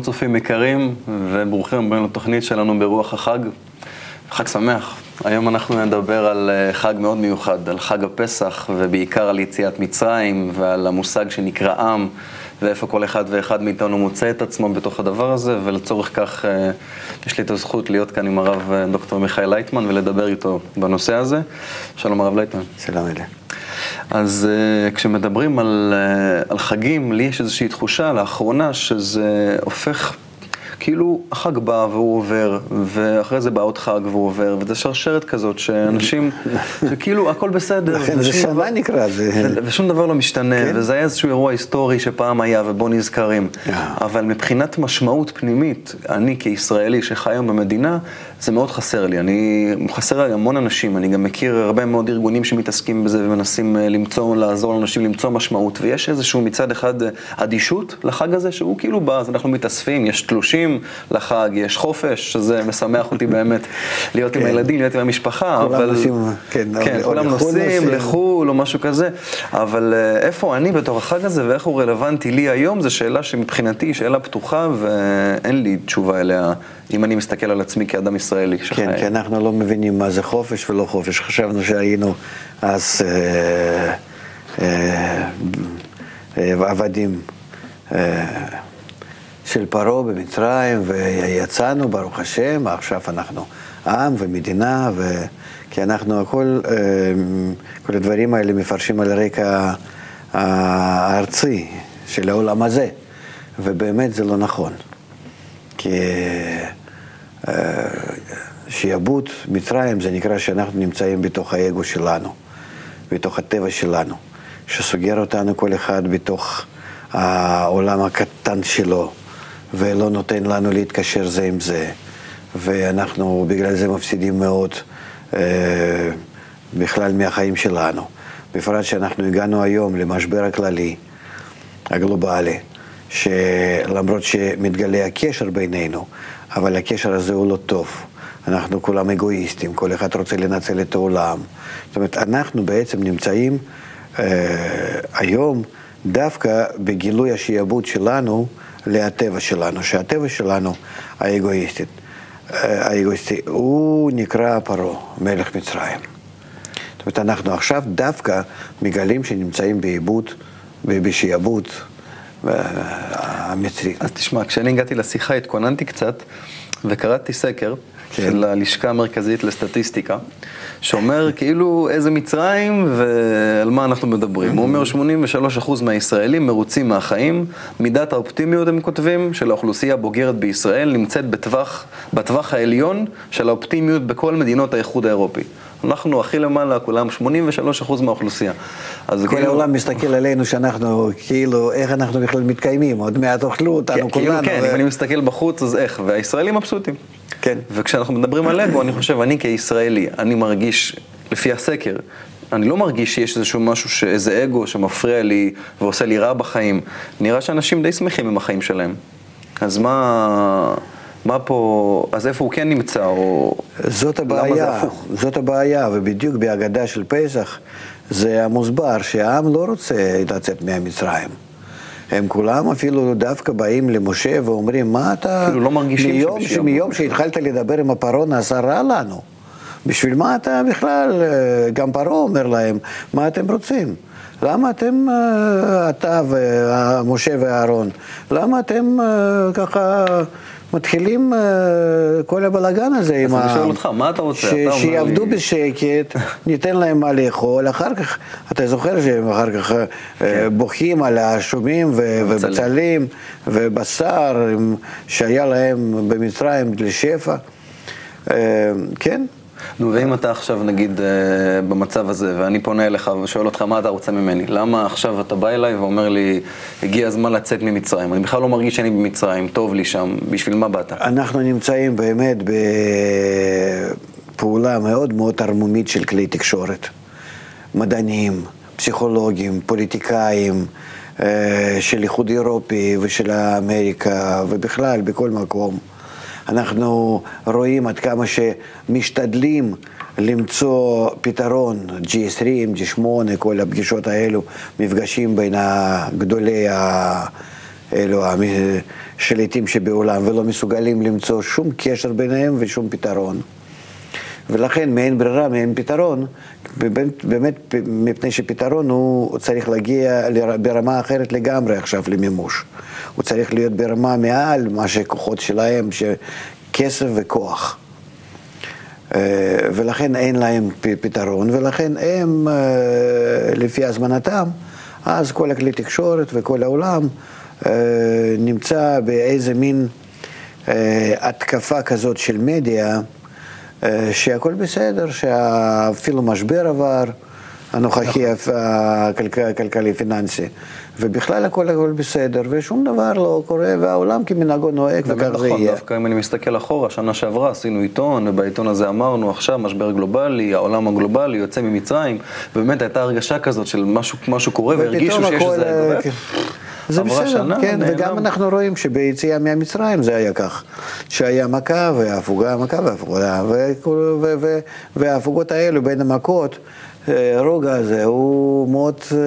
שלום צופים יקרים, וברוכים הבאים לתוכנית שלנו ברוח החג. חג שמח. היום אנחנו נדבר על אה, חג מאוד מיוחד, על חג הפסח, ובעיקר על יציאת מצרים, ועל המושג שנקרא עם, ואיפה כל אחד ואחד מאיתנו מוצא את עצמו בתוך הדבר הזה, ולצורך כך אה, יש לי את הזכות להיות כאן עם הרב אה, דוקטור מיכאל לייטמן ולדבר איתו בנושא הזה. שלום הרב לייטמן. שלום אלה. אז uh, כשמדברים על, uh, על חגים, לי יש איזושהי תחושה לאחרונה שזה הופך כאילו החג בא והוא עובר, ואחרי זה בא עוד חג והוא עובר, וזו שרשרת כזאת שאנשים, שכאילו הכל בסדר. לכן זה שנה נקרא. זה... ושום דבר לא משתנה, כן? וזה היה איזשהו אירוע היסטורי שפעם היה ובו נזכרים. Yeah. אבל מבחינת משמעות פנימית, אני כישראלי שחי היום במדינה, זה מאוד חסר לי. אני, חסר לי המון אנשים, אני גם מכיר הרבה מאוד ארגונים שמתעסקים בזה ומנסים אה, למצוא, לעזור לאנשים למצוא משמעות, ויש איזשהו מצד אחד אה, אדישות לחג הזה, שהוא כאילו בא, אז אנחנו מתאספים, יש תלושים. הולכים לחג, יש חופש, שזה משמח אותי באמת להיות עם כן. הילדים, להיות עם המשפחה, אבל... נוסעים, כן, כן, כולם נוסעים לחו"ל או משהו כזה, אבל אה, איפה אני בתוך החג הזה ואיך הוא רלוונטי לי היום, זו שאלה שמבחינתי היא שאלה פתוחה ואין לי תשובה אליה. אם אני מסתכל על עצמי כאדם ישראלי שחי. כן, כי אנחנו לא מבינים מה זה חופש ולא חופש. חשבנו שהיינו אז אה, אה, אה, עבדים. אה, של פרעה במצרים, ויצאנו, ברוך השם, עכשיו אנחנו עם ומדינה, ו... כי אנחנו הכל, אה, כל הדברים האלה מפרשים על הרקע הארצי של העולם הזה, ובאמת זה לא נכון. כי אה, שיעבוד מצרים זה נקרא שאנחנו נמצאים בתוך האגו שלנו, בתוך הטבע שלנו, שסוגר אותנו כל אחד בתוך העולם הקטן שלו. ולא נותן לנו להתקשר זה עם זה, ואנחנו בגלל זה מפסידים מאוד אה, בכלל מהחיים שלנו. בפרט שאנחנו הגענו היום למשבר הכללי, הגלובלי, שלמרות שמתגלה הקשר בינינו, אבל הקשר הזה הוא לא טוב. אנחנו כולם אגואיסטים, כל אחד רוצה לנצל את העולם. זאת אומרת, אנחנו בעצם נמצאים אה, היום דווקא בגילוי השעבוד שלנו לטבע שלנו, שהטבע שלנו האגואיסטי, האגואיסטי, הוא נקרא פרעה, מלך מצרים. זאת אומרת, אנחנו עכשיו דווקא מגלים שנמצאים בעיבוד ובשעבוד המצרי. אז תשמע, כשאני הגעתי לשיחה התכוננתי קצת וקראתי סקר כן. של הלשכה המרכזית לסטטיסטיקה, שאומר כאילו איזה מצרים ועל מה אנחנו מדברים. הוא אומר 83% מהישראלים מרוצים מהחיים, מידת האופטימיות הם כותבים של האוכלוסייה הבוגרת בישראל נמצאת בטווח, בטווח העליון של האופטימיות בכל מדינות האיחוד האירופי. אנחנו הכי למעלה, כולם 83% מהאוכלוסייה. אז כל כאילו... העולם מסתכל עלינו שאנחנו, כאילו, איך אנחנו בכלל מתקיימים, עוד מעט אוכלו אותנו כן, כאילו כולנו. כן, ו... אם אני מסתכל בחוץ, אז איך? והישראלים מבסוטים. כן. וכשאנחנו מדברים על אגו, אני חושב, אני כישראלי, אני מרגיש, לפי הסקר, אני לא מרגיש שיש איזשהו משהו, איזה אגו שמפריע לי ועושה לי רע בחיים. נראה שאנשים די שמחים עם החיים שלהם. אז מה... מה פה, אז איפה הוא כן נמצא, או זאת הבעיה, זאת הבעיה, ובדיוק בהגדה של פסח זה המוסבר שהעם לא רוצה לצאת מהמצרים. הם כולם אפילו דווקא באים למשה ואומרים, מה אתה... כאילו לא מרגישים מיום, ש... מיום שהתחלת לדבר עם הפרעה נעשה רע לנו. בשביל מה אתה בכלל, אה, גם פרעה אומר להם, מה אתם רוצים? למה אתם, אה, אתה ומשה ואהרון, למה אתם אה, ככה מתחילים כל הבלאגן הזה עם ה... אז אני שואל אותך, מה אתה רוצה? שיעבדו בשקט, ניתן להם מה לאכול, אחר כך, אתה זוכר שהם אחר כך כן. בוכים על השומים ובצלים ובשר שהיה להם במצרים לשפע, כן? נו, ואם אתה עכשיו נגיד אה, במצב הזה, ואני פונה אליך ושואל אותך מה אתה רוצה ממני, למה עכשיו אתה בא אליי ואומר לי, הגיע הזמן לצאת ממצרים? אני בכלל לא מרגיש שאני במצרים, טוב לי שם, בשביל מה באת? אנחנו נמצאים באמת בפעולה מאוד מאוד ערמומית של כלי תקשורת. מדענים, פסיכולוגים, פוליטיקאים. אה, של איחוד אירופי ושל אמריקה ובכלל בכל מקום. אנחנו רואים עד כמה שמשתדלים למצוא פתרון, G20, G8, כל הפגישות האלו, מפגשים בין גדולי האלו שליטים שבעולם ולא מסוגלים למצוא שום קשר ביניהם ושום פתרון. ולכן מאין ברירה, מאין פתרון, באמת, באמת מפני שפתרון הוא צריך להגיע ברמה אחרת לגמרי עכשיו למימוש. הוא צריך להיות ברמה מעל מה שכוחות שלהם, כסף וכוח. אה, ולכן אין להם פתרון, ולכן הם, אה, לפי הזמנתם, אז כל הכלי תקשורת וכל העולם אה, נמצא באיזה מין התקפה כזאת של מדיה, שהכל בסדר, שאפילו משבר עבר, הנוכחי נכון. הכלכלי-פיננסי. ובכלל הכל הכל בסדר, ושום דבר לא קורה, והעולם כמנהגו נוהג, וכך נכון, זה יהיה. דווקא אם אני מסתכל אחורה, שנה שעברה עשינו עיתון, ובעיתון הזה אמרנו עכשיו משבר גלובלי, העולם הגלובלי יוצא ממצרים, ובאמת הייתה הרגשה כזאת של משהו, משהו קורה, והרגישו שיש איזה... זה בסדר, שנה, כן, נעלם. וגם אנחנו רואים שביציאה מהמצרים זה היה כך, שהיה מכה והפוגה, מכה והפוגה, וההפוגות האלו בין המכות, הרוגע הזה הוא מאוד אה,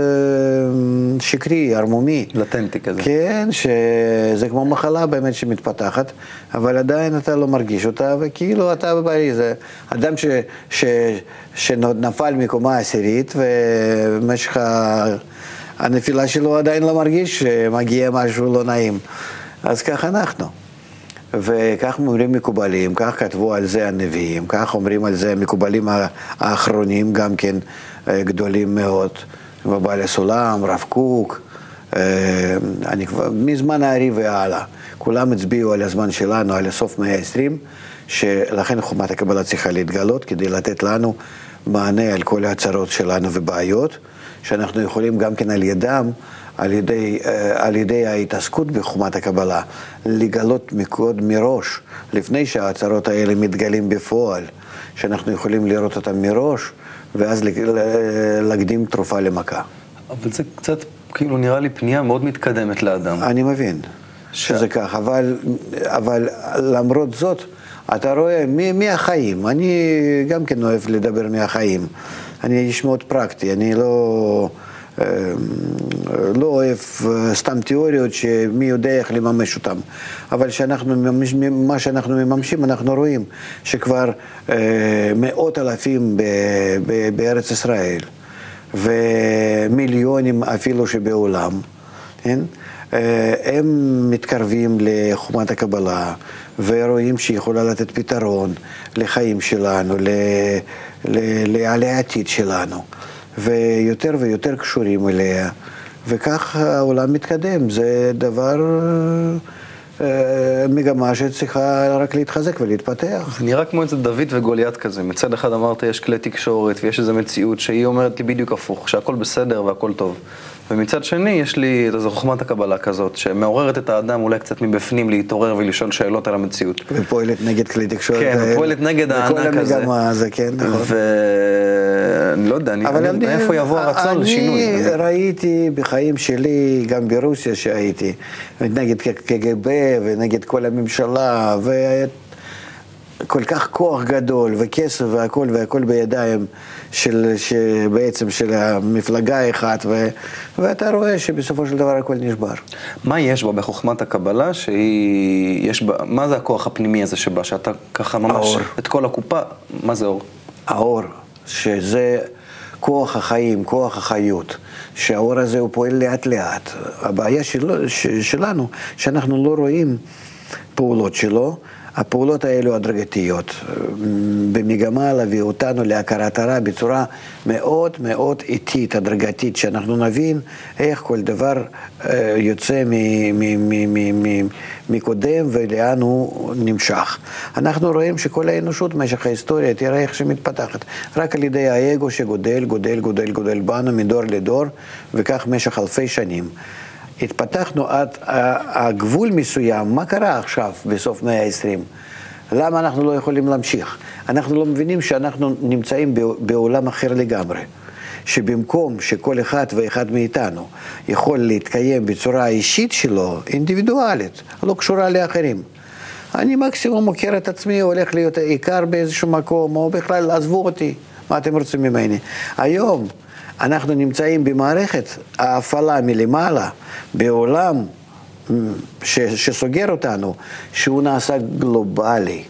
שקרי, ערמומי. לטנטי כזה. כן, שזה כמו מחלה באמת שמתפתחת, אבל עדיין אתה לא מרגיש אותה, וכאילו אתה בבריא. זה אדם ש, ש, שנפל מקומה עשירית, ובמשך הנפילה שלו עדיין לא מרגיש שמגיע משהו לא נעים. אז כך אנחנו. וכך אומרים מקובלים, כך כתבו על זה הנביאים, כך אומרים על זה המקובלים האחרונים, גם כן אה, גדולים מאוד, בבעלי סולם, רב קוק, אה, אני כבר, מזמן הארי והלאה. כולם הצביעו על הזמן שלנו, על הסוף מאה ה-20, שלכן חומת הקבלה צריכה להתגלות כדי לתת לנו מענה על כל ההצהרות שלנו ובעיות, שאנחנו יכולים גם כן על ידם על ידי, אה, על ידי ההתעסקות בחומת הקבלה, לגלות מקוד מראש, לפני שההצהרות האלה מתגלים בפועל, שאנחנו יכולים לראות אותן מראש, ואז להקדים תרופה למכה. אבל זה קצת, כאילו, נראה לי פנייה מאוד מתקדמת לאדם. אני מבין ש... שזה כך, אבל, אבל למרות זאת, אתה רואה מי, מי החיים. אני גם כן אוהב לדבר מהחיים. אני איש מאוד פרקטי, אני לא... אה, לא אוהב אה, סתם תיאוריות שמי יודע איך לממש אותן. אבל שאנחנו מה שאנחנו מממשים, אנחנו רואים שכבר אה, מאות אלפים ב, ב, בארץ ישראל, ומיליונים אפילו שבעולם, כן? הם מתקרבים לחומת הקבלה ורואים שהיא יכולה לתת פתרון לחיים שלנו, לעתיד שלנו. ויותר ויותר קשורים אליה, וכך העולם מתקדם. זה דבר, אה, מגמה שצריכה רק להתחזק ולהתפתח. זה נראה כמו איזה דוד וגוליית כזה. מצד אחד אמרת יש כלי תקשורת ויש איזו מציאות שהיא אומרת לי בדיוק הפוך, שהכל בסדר והכל טוב. ומצד שני, יש לי איזו חוכמת הקבלה כזאת, שמעוררת את האדם אולי קצת מבפנים להתעורר ולשאול שאלות על המציאות. ופועלת נגד כלי תקשורת. כן, ופועלת נגד הענק הזה. וכל המגמה הזה, כן, נכון. ואני לא יודע, אני, אני, מאיפה יבוא הרצון לשינוי. אני ראיתי בחיים שלי, גם ברוסיה שהייתי, נגד קג"ב ונגד כל הממשלה, ו... כל כך כוח גדול וכסף והכל והכל בידיים של, בעצם של המפלגה האחת, ו, ואתה רואה שבסופו של דבר הכל נשבר. מה יש בה בחוכמת הקבלה שהיא, יש בה, מה זה הכוח הפנימי הזה שבה, שאתה ככה ממש, האור. את כל הקופה, מה זה אור? האור, שזה כוח החיים, כוח החיות, שהאור הזה הוא פועל לאט לאט. הבעיה של, שלנו, שאנחנו לא רואים פעולות שלו. הפעולות האלו הדרגתיות, במגמה להביא אותנו להכרת הרע בצורה מאוד מאוד איטית, הדרגתית, שאנחנו נבין איך כל דבר אה, יוצא מקודם ולאן הוא נמשך. אנחנו רואים שכל האנושות במשך ההיסטוריה תראה איך שמתפתחת, רק על ידי האגו שגודל, גודל, גודל, גודל בנו מדור לדור, וכך במשך אלפי שנים. התפתחנו עד הגבול מסוים, מה קרה עכשיו בסוף מאה ה-20? למה אנחנו לא יכולים להמשיך? אנחנו לא מבינים שאנחנו נמצאים בעולם אחר לגמרי. שבמקום שכל אחד ואחד מאיתנו יכול להתקיים בצורה האישית שלו, אינדיבידואלית, לא קשורה לאחרים. אני מקסימום מוכר את עצמי, הולך להיות עיקר באיזשהו מקום, או בכלל עזבו אותי, מה אתם רוצים ממני? היום אנחנו נמצאים במערכת ההפעלה מלמעלה, בעולם ש, שסוגר אותנו, שהוא נעשה גלובלי.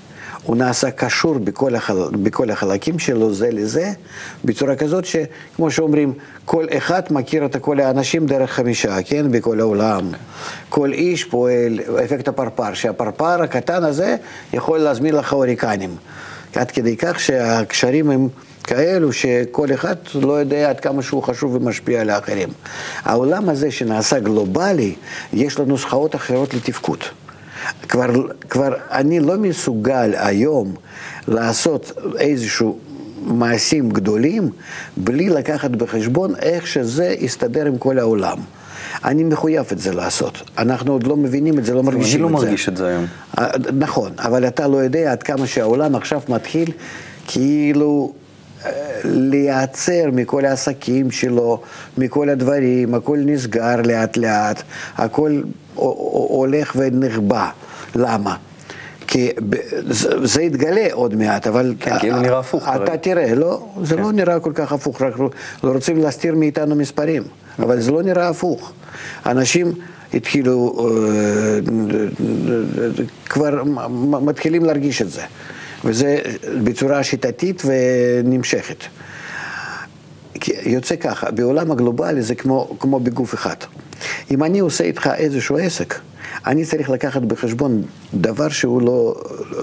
הוא נעשה קשור בכל, החל... בכל החלקים שלו זה לזה, בצורה כזאת שכמו שאומרים, כל אחד מכיר את כל האנשים דרך חמישה, כן? בכל העולם. כל איש פועל, אפקט הפרפר, שהפרפר הקטן הזה יכול להזמין לך הוריקנים. עד כדי כך שהקשרים הם כאלו שכל אחד לא יודע עד כמה שהוא חשוב ומשפיע על האחרים. העולם הזה שנעשה גלובלי, יש לו נוסחאות אחרות לתפקוד. כבר, כבר אני לא מסוגל היום לעשות איזשהו מעשים גדולים בלי לקחת בחשבון איך שזה יסתדר עם כל העולם. אני מחויב את זה לעשות. אנחנו עוד לא מבינים את זה, לא מרגישים את זה. אני לא מרגיש את זה היום. אה, נכון, אבל אתה לא יודע עד כמה שהעולם עכשיו מתחיל כאילו להיעצר מכל העסקים שלו, מכל הדברים, הכל נסגר לאט לאט, הכל הולך ונחבא. למה? כי זה יתגלה עוד מעט, אבל... כן, כאילו נראה הפוך. אתה תראה, לא, זה לא כן. נראה כל כך הפוך, רק לא, לא רוצים להסתיר מאיתנו מספרים, אבל זה לא נראה הפוך. אנשים התחילו, אה, כבר מתחילים להרגיש את זה, וזה בצורה שיטתית ונמשכת. יוצא ככה, בעולם הגלובלי זה כמו, כמו בגוף אחד. אם אני עושה איתך איזשהו עסק, אני צריך לקחת בחשבון דבר שהוא לא,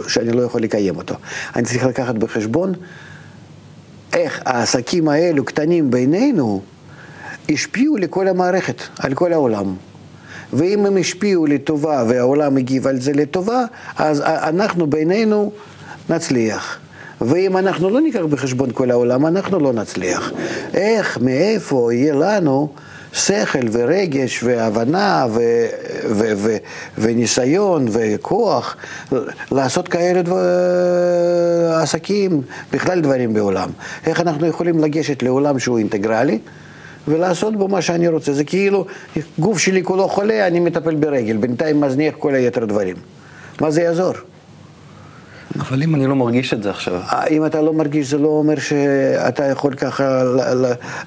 שאני לא יכול לקיים אותו. אני צריך לקחת בחשבון איך העסקים האלו קטנים בינינו השפיעו לכל המערכת, על כל העולם. ואם הם השפיעו לטובה והעולם הגיב על זה לטובה, אז אנחנו בינינו נצליח. ואם אנחנו לא ניקח בחשבון כל העולם, אנחנו לא נצליח. איך, מאיפה יהיה לנו שכל ורגש והבנה ו, ו, ו, וניסיון וכוח לעשות כאלה דבר, עסקים, בכלל דברים בעולם. איך אנחנו יכולים לגשת לעולם שהוא אינטגרלי ולעשות בו מה שאני רוצה. זה כאילו, גוף שלי כולו חולה, אני מטפל ברגל, בינתיים מזניח כל היתר דברים. מה זה יעזור? אבל אם אני לא מרגיש את זה עכשיו... אה, אם אתה לא מרגיש, זה לא אומר שאתה יכול ככה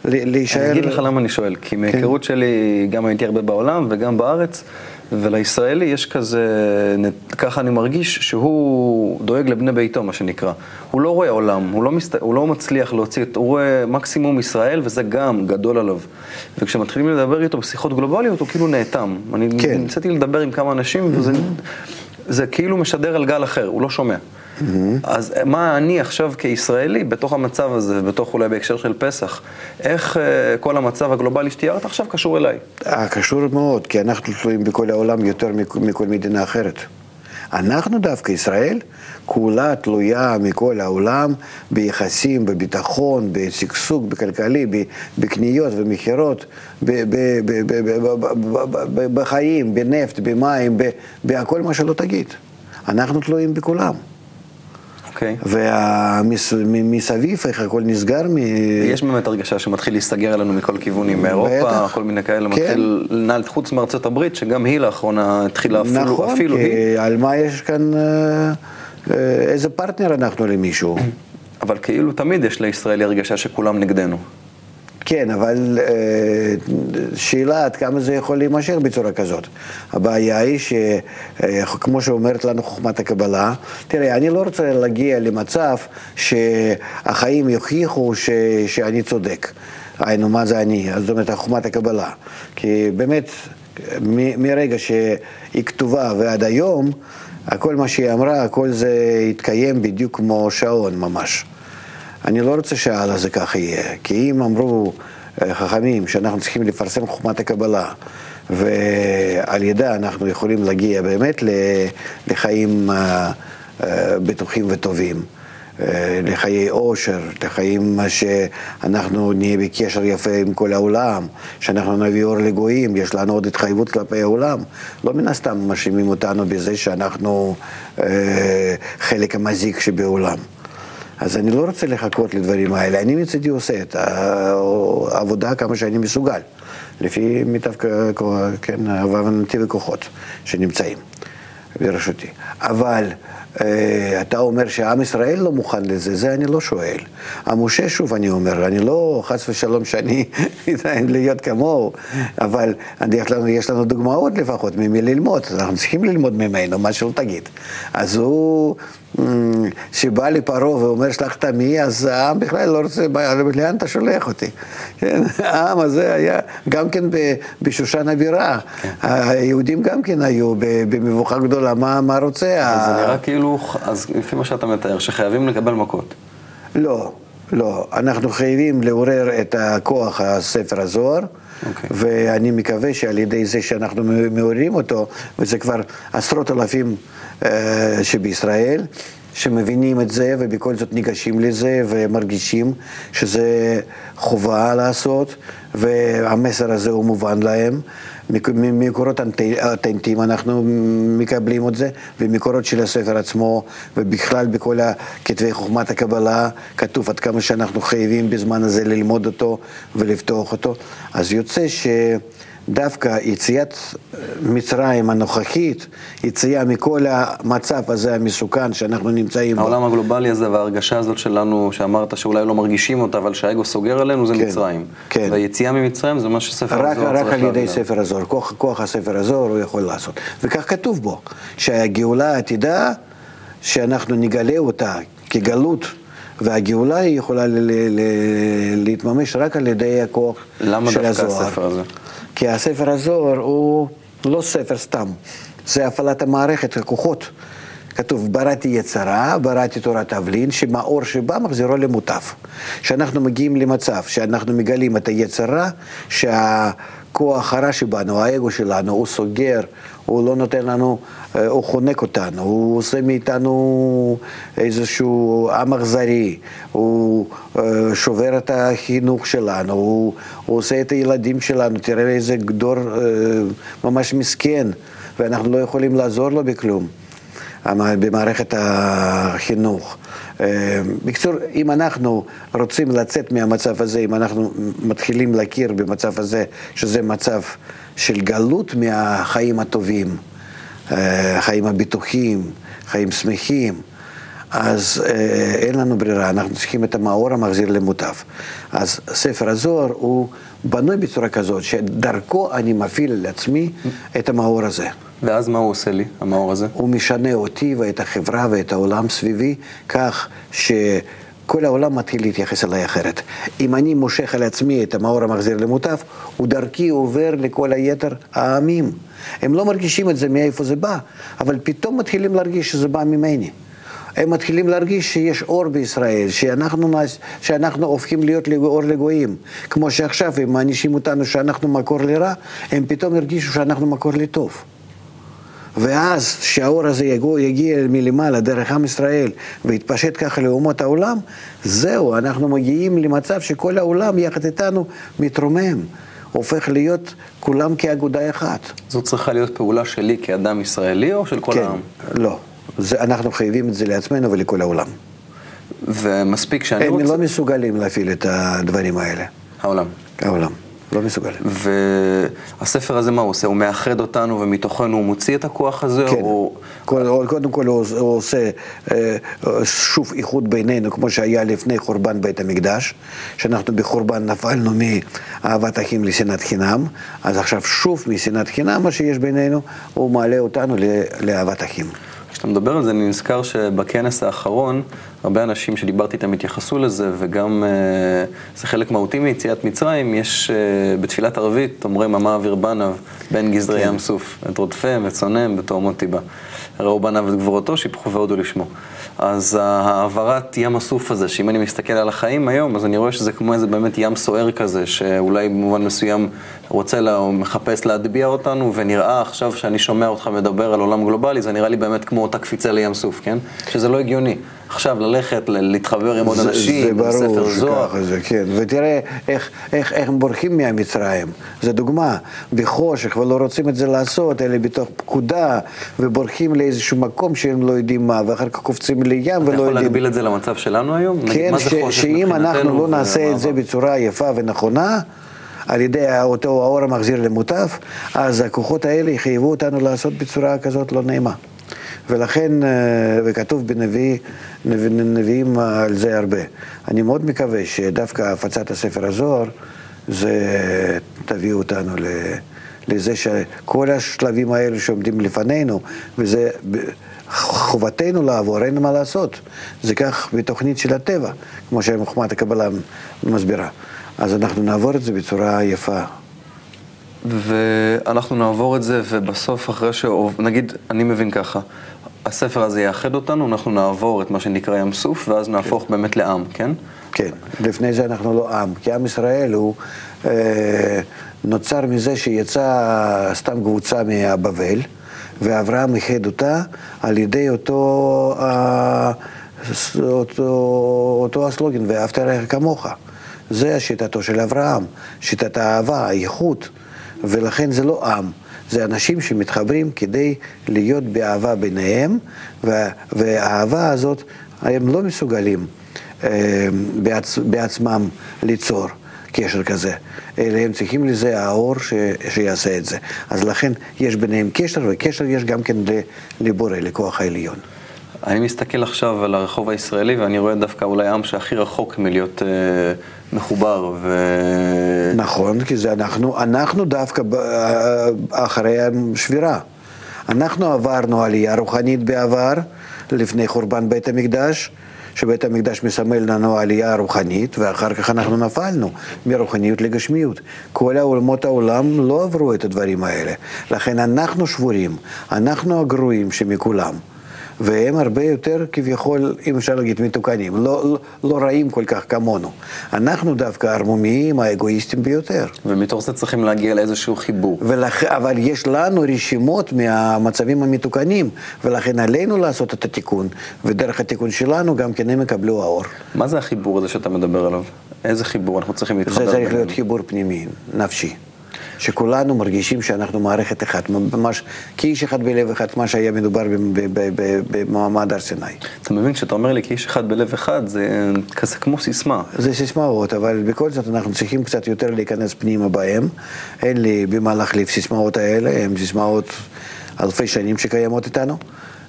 להישאר... אני אגיד לך למה אני שואל, כי מהיכרות כן. שלי, גם הייתי הרבה בעולם וגם בארץ, ולישראלי יש כזה, ככה אני מרגיש, שהוא דואג לבני ביתו, מה שנקרא. הוא לא רואה עולם, הוא לא, מסת... הוא לא מצליח להוציא, הוא רואה מקסימום ישראל, וזה גם גדול עליו. וכשמתחילים לדבר איתו בשיחות גלובליות, הוא כאילו נאטם. אני כן. ניסיתי לדבר עם כמה אנשים, וזה... זה כאילו משדר על גל אחר, הוא לא שומע. Mm-hmm. אז מה אני עכשיו כישראלי, בתוך המצב הזה, בתוך אולי בהקשר של פסח, איך uh, כל המצב הגלובלי שתיארת עכשיו קשור אליי? אה, קשור מאוד, כי אנחנו תלויים בכל העולם יותר מכל מדינה אחרת. אנחנו דווקא, ישראל, כולה תלויה מכל העולם ביחסים, בביטחון, בשגשוג, בכלכלי, בקניות ומכירות, בחיים, בנפט, במים, בהכל מה שלא תגיד. אנחנו תלויים בכולם. אוקיי. ומסביב איך הכל נסגר. מ... יש באמת הרגשה שמתחיל להסתגר עלינו מכל כיוונים, מאירופה, כל מיני כאלה, כן. מתחיל לנהל חוץ מארצות הברית, שגם היא לאחרונה התחילה אפילו, נכון, אפילו היא. נכון, על מה יש כאן, אה, אה, איזה פרטנר אנחנו למישהו. אבל כאילו תמיד יש לישראלי הרגשה שכולם נגדנו. כן, אבל אה, שאלה עד כמה זה יכול להימשך בצורה כזאת. הבעיה היא שכמו אה, שאומרת לנו חוכמת הקבלה, תראה, אני לא רוצה להגיע למצב שהחיים יוכיחו ש, שאני צודק. היינו, מה זה אני? זאת אומרת, חוכמת הקבלה. כי באמת, מ, מרגע שהיא כתובה ועד היום, הכל מה שהיא אמרה, הכל זה התקיים בדיוק כמו שעון ממש. אני לא רוצה שהלאה זה ככה יהיה, כי אם אמרו אה, חכמים שאנחנו צריכים לפרסם חוכמת הקבלה, ועל ידה אנחנו יכולים להגיע באמת לחיים אה, אה, בטוחים וטובים. לחיי עושר, לחיים שאנחנו נהיה בקשר יפה עם כל העולם, שאנחנו נביא אור לגויים, יש לנו עוד התחייבות כלפי העולם. לא מן הסתם מאשימים אותנו בזה שאנחנו חלק המזיק שבעולם. אז אני לא רוצה לחכות לדברים האלה, אני מצידי עושה את העבודה כמה שאני מסוגל, לפי מיטב, כן, הבנתי וכוחות שנמצאים. בראשותי. אבל אה, אתה אומר שעם ישראל לא מוכן לזה, זה אני לא שואל. המשה, שוב אני אומר, אני לא חס ושלום שאני להיות כמוהו, אבל יש לנו, יש לנו דוגמאות לפחות ממי ללמוד, אנחנו צריכים ללמוד ממנו, מה שלא תגיד. אז הוא, שבא לפרעה ואומר שלח את עמי, אז העם בכלל לא רוצה, לאן אתה שולח אותי? כן, העם הזה היה גם כן בשושן הבירה, כן. היהודים גם כן היו במבוכה גדולה, מה, מה רוצה? זה נראה כאילו, אז לפי מה שאתה מתאר, שחייבים לקבל מכות. לא, לא, אנחנו חייבים לעורר את הכוח הספר הזוהר. Okay. אוקיי. ואני מקווה שעל ידי זה שאנחנו מעוררים אותו, וזה כבר עשרות אלפים שבישראל, שמבינים את זה ובכל זאת ניגשים לזה ומרגישים שזה חובה לעשות, והמסר הזה הוא מובן להם. ממקורות אותנטיים אנחנו מקבלים את זה, ומקורות של הספר עצמו, ובכלל בכל כתבי חוכמת הקבלה, כתוב עד כמה שאנחנו חייבים בזמן הזה ללמוד אותו ולפתוח אותו. אז יוצא ש... דווקא יציאת מצרים הנוכחית, יציאה מכל המצב הזה המסוכן שאנחנו נמצאים בו. העולם הגלובלי הזה וההרגשה הזאת שלנו, שאמרת שאולי לא מרגישים אותה, אבל שהאגו סוגר עלינו, זה כן, מצרים. כן. והיציאה ממצרים זה מה שספר הזוהר צריך להבין. רק על ידי ספר הזוהר, כוח, כוח הספר הזוהר הוא יכול לעשות. וכך כתוב בו, שהגאולה העתידה, שאנחנו נגלה אותה כגלות. והגאולה היא יכולה להתממש רק על ידי הכוח של הזוהר. למה דווקא הספר הזה? כי הספר הזוהר הוא לא ספר סתם, זה הפעלת המערכת, הכוחות. כתוב, בראתי יצרה, בראתי תורת אבלין, שמאור שבא מחזירו למוטף. כשאנחנו מגיעים למצב שאנחנו מגלים את היצרה, שהכוח הרע שבנו, האגו שלנו, הוא סוגר, הוא לא נותן לנו, אה, הוא חונק אותנו, הוא עושה מאיתנו איזשהו עם אכזרי, הוא אה, שובר את החינוך שלנו, הוא, הוא עושה את הילדים שלנו, תראה איזה דור אה, ממש מסכן, ואנחנו לא יכולים לעזור לו בכלום. במערכת החינוך. בקיצור, אם אנחנו רוצים לצאת מהמצב הזה, אם אנחנו מתחילים להכיר במצב הזה, שזה מצב של גלות מהחיים הטובים, החיים הביטוחים, חיים שמחים, אז אין לנו ברירה, אנחנו צריכים את המאור המחזיר למוטב. אז ספר הזוהר הוא בנוי בצורה כזאת, שדרכו אני מפעיל על עצמי את המאור הזה. ואז מה הוא עושה לי, המאור הזה? הוא משנה אותי ואת החברה ואת העולם סביבי, כך שכל העולם מתחיל להתייחס אליי אחרת. אם אני מושך על עצמי את המאור המחזיר למוטב, הוא דרכי עובר לכל היתר העמים. הם לא מרגישים את זה מאיפה זה בא, אבל פתאום מתחילים להרגיש שזה בא ממני. הם מתחילים להרגיש שיש אור בישראל, שאנחנו, שאנחנו הופכים להיות אור לגויים. כמו שעכשיו הם מענישים אותנו שאנחנו מקור לרע, הם פתאום הרגישו שאנחנו מקור לטוב. ואז שהאור הזה יגיע, יגיע מלמעלה דרך עם ישראל ויתפשט ככה לאומות העולם, זהו, אנחנו מגיעים למצב שכל העולם יחד איתנו מתרומם. הופך להיות כולם כאגודה אחת. זו צריכה להיות פעולה שלי כאדם ישראלי או של כל כן, העם? לא. זה, אנחנו חייבים את זה לעצמנו ולכל העולם. ומספיק שאני הם רוצה... הם לא מסוגלים להפעיל את הדברים האלה. העולם. העולם. לא מסוגלים. והספר הזה, מה הוא עושה? הוא מאחד אותנו ומתוכנו הוא מוציא את הכוח הזה? כן. או... קודם כל הוא, הוא עושה אה, שוב איחוד בינינו, כמו שהיה לפני חורבן בית המקדש, שאנחנו בחורבן נפלנו מאהבת אחים לשנאת חינם, אז עכשיו שוב משנאת חינם, מה שיש בינינו, הוא מעלה אותנו לאהבת אחים. כשאתה מדבר על זה, אני נזכר שבכנס האחרון, הרבה אנשים שדיברתי איתם התייחסו לזה, וגם אה, זה חלק מהותי מיציאת מצרים. יש אה, בתפילת ערבית, אומרים, אמה אוויר בניו, בין גזרי כן. ים סוף, את רודפיהם, את שונאיהם, בתאומות טיבה. ראו בניו את גבורתו, שיפחו והודו לשמו. אז העברת ים הסוף הזה, שאם אני מסתכל על החיים היום, אז אני רואה שזה כמו איזה באמת ים סוער כזה, שאולי במובן מסוים רוצה לה, או מחפש להטביע אותנו, ונראה עכשיו שאני שומע אותך מדבר על עולם גלובלי, זה נראה לי באמת כמו אותה קפיצה לים סוף, כן? שזה לא הגיוני. עכשיו ללכת, להתחבר עם עוד אנשים, בספר זוהר. זה ברור שככה זה, כן. ותראה איך, איך, איך הם בורחים מהמצרים. זה דוגמה, בחושך, ולא רוצים את זה לעשות, אלא בתוך פקודה, ובורחים לאיזשהו מקום שהם לא יודעים מה, ואחר כך קופצים לים ולא יודעים. אתה יכול להגביל את זה למצב שלנו היום? כן, ש, שאם אנחנו לא נעשה את זה בצורה יפה ונכונה, על ידי אותו האור המחזיר למוטף, אז הכוחות האלה יחייבו אותנו לעשות בצורה כזאת לא נעימה. ולכן, אה, וכתוב בנביא, נביאים על זה הרבה. אני מאוד מקווה שדווקא הפצת הספר הזוהר, זה תביא אותנו לזה שכל השלבים האלו שעומדים לפנינו, וזה חובתנו לעבור, אין מה לעשות. זה כך בתוכנית של הטבע, כמו שחוכמת הקבלה מסבירה. אז אנחנו נעבור את זה בצורה יפה. ואנחנו נעבור את זה, ובסוף, אחרי ש... נגיד, אני מבין ככה, הספר הזה יאחד אותנו, אנחנו נעבור את מה שנקרא ים סוף, ואז נהפוך כן. באמת לעם, כן? כן. לפני זה אנחנו לא עם, כי עם ישראל הוא אה, נוצר מזה שיצא סתם קבוצה מהבבל, ואברהם איחד אותה על ידי אותו, אה, אותו, אותו הסלוגן, ואהבת לך כמוך. זה שיטתו של אברהם, שיטת האהבה, האיכות, ולכן זה לא עם. זה אנשים שמתחברים כדי להיות באהבה ביניהם, והאהבה הזאת, הם לא מסוגלים אה, בעצ, בעצמם ליצור קשר כזה, אלא הם צריכים לזה האור ש, שיעשה את זה. אז לכן יש ביניהם קשר, וקשר יש גם כן לבורא, לכוח העליון. אני מסתכל עכשיו על הרחוב הישראלי ואני רואה דווקא אולי עם שהכי רחוק מלהיות אה, מחובר ו... נכון, כי זה אנחנו, אנחנו דווקא אה, אחרי השבירה. אנחנו עברנו עלייה רוחנית בעבר, לפני חורבן בית המקדש, שבית המקדש מסמל לנו עלייה רוחנית, ואחר כך אנחנו נפלנו מרוחניות לגשמיות. כל העולמות העולם לא עברו את הדברים האלה. לכן אנחנו שבורים, אנחנו הגרועים שמכולם. והם הרבה יותר כביכול, אם אפשר להגיד, מתוקנים, לא, לא, לא רעים כל כך כמונו. אנחנו דווקא ערמומיים, האגואיסטים ביותר. ומתוך זה צריכים להגיע לאיזשהו חיבור. ולכ... אבל יש לנו רשימות מהמצבים המתוקנים, ולכן עלינו לעשות את התיקון, ודרך התיקון שלנו גם כן הם יקבלו האור. מה זה החיבור הזה שאתה מדבר עליו? איזה חיבור אנחנו צריכים להתחבר? זה צריך להיות חיבור פנימי, נפשי. שכולנו מרגישים שאנחנו מערכת אחת, ממש כאיש אחד בלב אחד, מה שהיה מדובר במעמד הר סיני. אתה מבין, כשאתה אומר לי כאיש אחד בלב אחד, זה כזה כמו סיסמה. זה סיסמאות, אבל בכל זאת אנחנו צריכים קצת יותר להיכנס פנימה בהם. אין לי במה להחליף סיסמאות האלה, הן סיסמאות אלפי שנים שקיימות איתנו.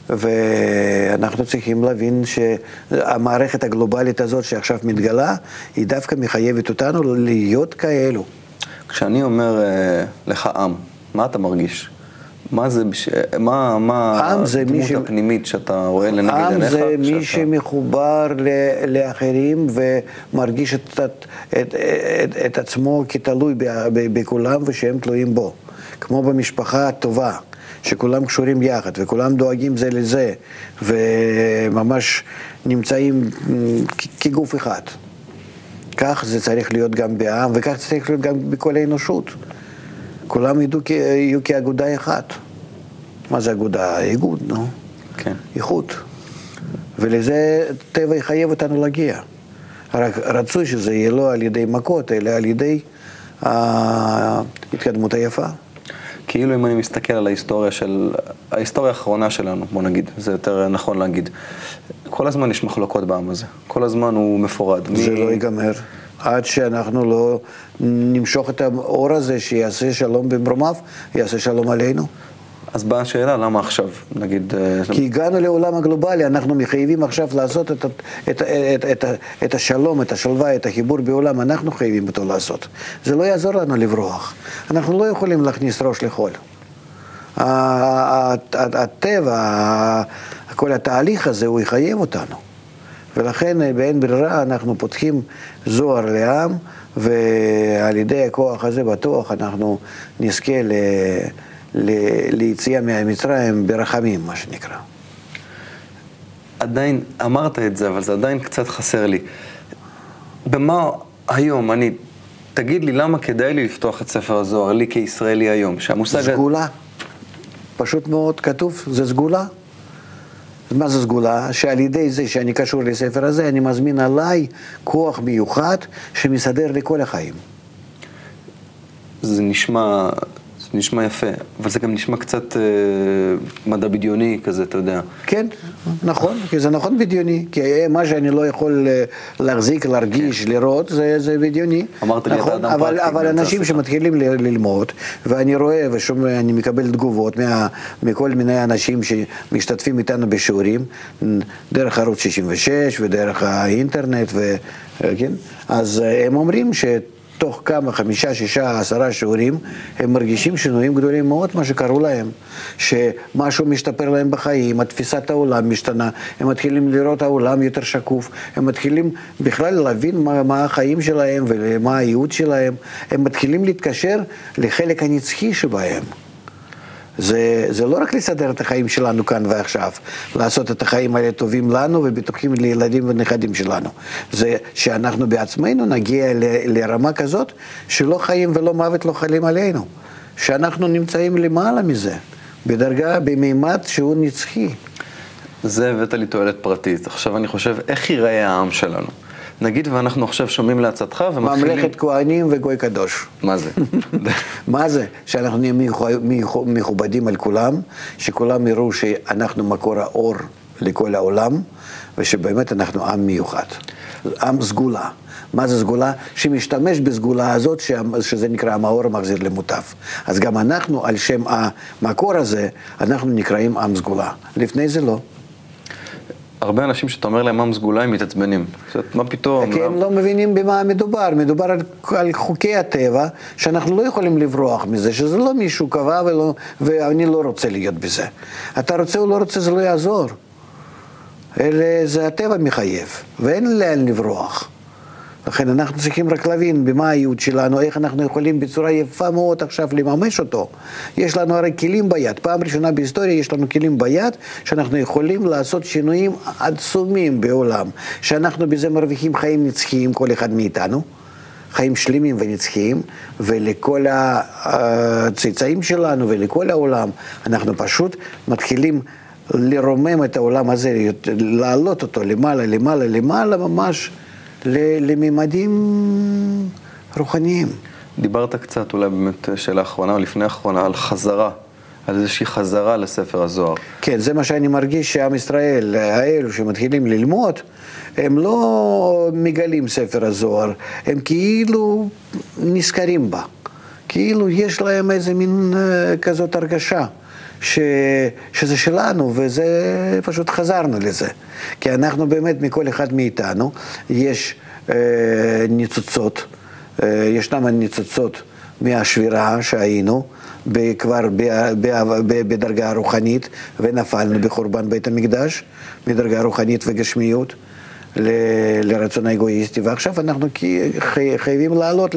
ואנחנו צריכים להבין שהמערכת הגלובלית הזאת שעכשיו מתגלה, היא דווקא מחייבת אותנו להיות כאלו. כשאני אומר אה, לך עם, מה אתה מרגיש? מה זה, מה, מה הדמות ש... הפנימית שאתה רואה לנגד עיניך? עם זה מי שאתה... שמחובר ל... לאחרים ומרגיש את, את, את, את, את עצמו כתלוי בכולם ושהם תלויים בו. כמו במשפחה הטובה, שכולם קשורים יחד וכולם דואגים זה לזה וממש נמצאים כגוף אחד. כך זה צריך להיות גם בעם, וכך זה צריך להיות גם בכל האנושות. כולם ידעו, יהיו כאגודה אחת. מה זה אגודה? איגוד, נו. כן. איכות. ולזה טבע יחייב אותנו להגיע. רק רצוי שזה יהיה לא על ידי מכות, אלא על ידי ההתקדמות היפה. כאילו אם אני מסתכל על ההיסטוריה של, ההיסטוריה האחרונה שלנו, בוא נגיד, זה יותר נכון להגיד, כל הזמן יש מחלוקות בעם הזה, כל הזמן הוא מפורד. זה מ... לא ייגמר. עד שאנחנו לא נמשוך את האור הזה שיעשה שלום במרומיו, יעשה שלום עלינו. אז באה השאלה, למה עכשיו, נגיד... אה, כי הגענו לעולם הגלובלי, אנחנו מחייבים עכשיו לעשות את, את, את, את, את, את השלום, את השלווה, את החיבור בעולם, אנחנו חייבים אותו לעשות. זה לא יעזור לנו לברוח. אנחנו לא יכולים להכניס ראש לחול. הטבע, כל התהליך הזה, הוא יחייב אותנו. ולכן אה, באין ברירה אנחנו פותחים זוהר לעם, ועל ידי הכוח הזה בטוח אנחנו נזכה ל... ליציאה מהמצרים ברחמים, מה שנקרא. עדיין, אמרת את זה, אבל זה עדיין קצת חסר לי. במה היום, אני, תגיד לי למה כדאי לי לפתוח את ספר הזוהר, לי כישראלי היום, שהמושג... סגולה. פשוט מאוד כתוב, זה סגולה. מה זה סגולה? שעל ידי זה שאני קשור לספר הזה, אני מזמין עליי כוח מיוחד שמסדר לי כל החיים. זה נשמע נשמע יפה, אבל זה גם נשמע קצת אה, מדע בדיוני כזה, אתה יודע. כן, נכון, כי זה נכון בדיוני, כי מה שאני לא יכול אה, להחזיק, להרגיש, כן. לראות, זה, זה בדיוני. אמרת לי, נכון, אתה אדם אבל, פרקטי. אבל אנשים. שמתחילים ל- ללמוד, ואני רואה ואני מקבל תגובות מה, מכל מיני אנשים שמשתתפים איתנו בשיעורים, דרך ערוץ 66 ודרך האינטרנט, ו, כן? אז אה, הם אומרים ש... תוך כמה, חמישה, שישה, עשרה שיעורים, הם מרגישים שינויים גדולים מאוד, מה שקראו להם. שמשהו משתפר להם בחיים, התפיסת העולם משתנה, הם מתחילים לראות העולם יותר שקוף, הם מתחילים בכלל להבין מה, מה החיים שלהם ומה הייעוד שלהם, הם מתחילים להתקשר לחלק הנצחי שבהם. זה, זה לא רק לסדר את החיים שלנו כאן ועכשיו, לעשות את החיים האלה טובים לנו ובטוחים לילדים ונכדים שלנו. זה שאנחנו בעצמנו נגיע ל, לרמה כזאת שלא חיים ולא מוות לא חלים עלינו. שאנחנו נמצאים למעלה מזה, בדרגה, במימד שהוא נצחי. זה הבאת לי תועלת פרטית. עכשיו אני חושב, איך ייראה העם שלנו? נגיד ואנחנו עכשיו שומעים לעצתך ומתחילים... ממלכת כהנים וגוי קדוש. מה זה? מה זה? שאנחנו נהיה מכובדים על כולם, שכולם יראו שאנחנו מקור האור לכל העולם, ושבאמת אנחנו עם מיוחד, עם סגולה. מה זה סגולה? שמשתמש בסגולה הזאת, שזה נקרא המאור המחזיר למוטף. אז גם אנחנו, על שם המקור הזה, אנחנו נקראים עם סגולה. לפני זה לא. הרבה אנשים שאתה אומר להם עם סגולה הם מתעצבנים. מה פתאום? כי הם לא מבינים במה מדובר. מדובר על, על חוקי הטבע, שאנחנו לא יכולים לברוח מזה, שזה לא מישהו קבע ולא, ואני לא רוצה להיות בזה. אתה רוצה או לא רוצה, זה לא יעזור. אלה, זה הטבע מחייב, ואין לאן לברוח. לכן אנחנו צריכים רק להבין במה הייעוד שלנו, איך אנחנו יכולים בצורה יפה מאוד עכשיו לממש אותו. יש לנו הרי כלים ביד, פעם ראשונה בהיסטוריה יש לנו כלים ביד, שאנחנו יכולים לעשות שינויים עצומים בעולם, שאנחנו בזה מרוויחים חיים נצחיים, כל אחד מאיתנו. חיים שלמים ונצחיים, ולכל הצאצאים שלנו ולכל העולם, אנחנו פשוט מתחילים לרומם את העולם הזה, להעלות אותו למעלה, למעלה, למעלה ממש. לממדים רוחניים. דיברת קצת, אולי באמת שאלה אחרונה או לפני אחרונה, על חזרה, על איזושהי חזרה לספר הזוהר. כן, זה מה שאני מרגיש שעם ישראל, האלו שמתחילים ללמוד, הם לא מגלים ספר הזוהר, הם כאילו נזכרים בה. כאילו יש להם איזה מין כזאת הרגשה. ש, שזה שלנו, וזה, פשוט חזרנו לזה. כי אנחנו באמת, מכל אחד מאיתנו, יש אה, ניצוצות, אה, ישנם ניצוצות מהשבירה שהיינו, כבר בדרגה רוחנית, ונפלנו בחורבן בית המקדש, מדרגה רוחנית וגשמיות. לרצון האגואיסטי, ועכשיו אנחנו חייבים לעלות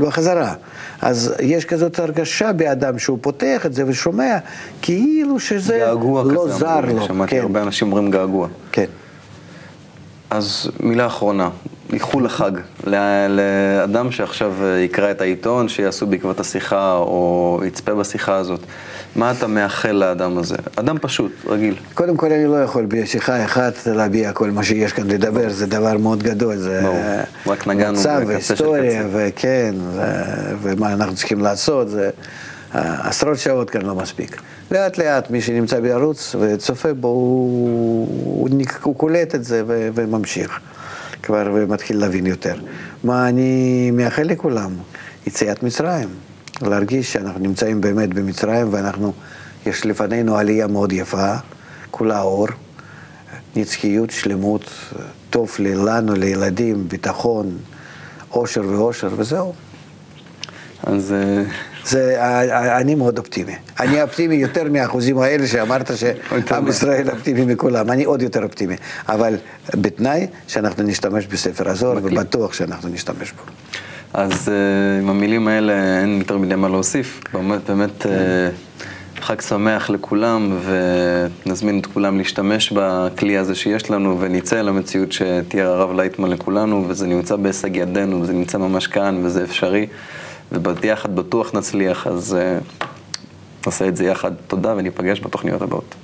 בחזרה. אז יש כזאת הרגשה באדם שהוא פותח את זה ושומע, כאילו שזה לא כזה, זר לו. שמעתי כן. הרבה אנשים אומרים געגוע. כן. אז מילה אחרונה, איחול לחג, לאדם שעכשיו יקרא את העיתון, שיעשו בעקבות השיחה או יצפה בשיחה הזאת. מה אתה מאחל לאדם הזה? אדם פשוט, רגיל. קודם כל אני לא יכול בשיחה אחת להביע כל מה שיש כאן לדבר, זה דבר מאוד גדול. זה ברור, רק נגענו מצב והיסטוריה, וכן, ומה אנחנו צריכים לעשות, זה עשרות שעות כאן לא מספיק. לאט לאט מי שנמצא בערוץ וצופה בו, הוא, הוא קולט את זה וממשיך כבר ומתחיל להבין יותר. מה אני מאחל לכולם? יציאת מצרים. להרגיש שאנחנו נמצאים באמת במצרים ואנחנו, יש לפנינו עלייה מאוד יפה, כולה אור, נצחיות, שלמות, טוב לנו, לילדים, ביטחון, אושר ואושר, וזהו. אז... זה, אני מאוד אופטימי. אני אופטימי יותר מהאחוזים האלה שאמרת שעם ישראל אופטימי מכולם. אני עוד יותר אופטימי. אבל בתנאי שאנחנו נשתמש בספר הזוהר, ובטוח שאנחנו נשתמש בו. אז עם המילים האלה אין יותר מדי מה להוסיף. באמת, באמת חג שמח לכולם, ונזמין את כולם להשתמש בכלי הזה שיש לנו, ונצא למציאות שתהיה הרב לייטמן לכולנו, וזה נמצא בהישג ידינו, וזה נמצא ממש כאן, וזה אפשרי. וביחד בטוח נצליח, אז נעשה את זה יחד. תודה וניפגש בתוכניות הבאות.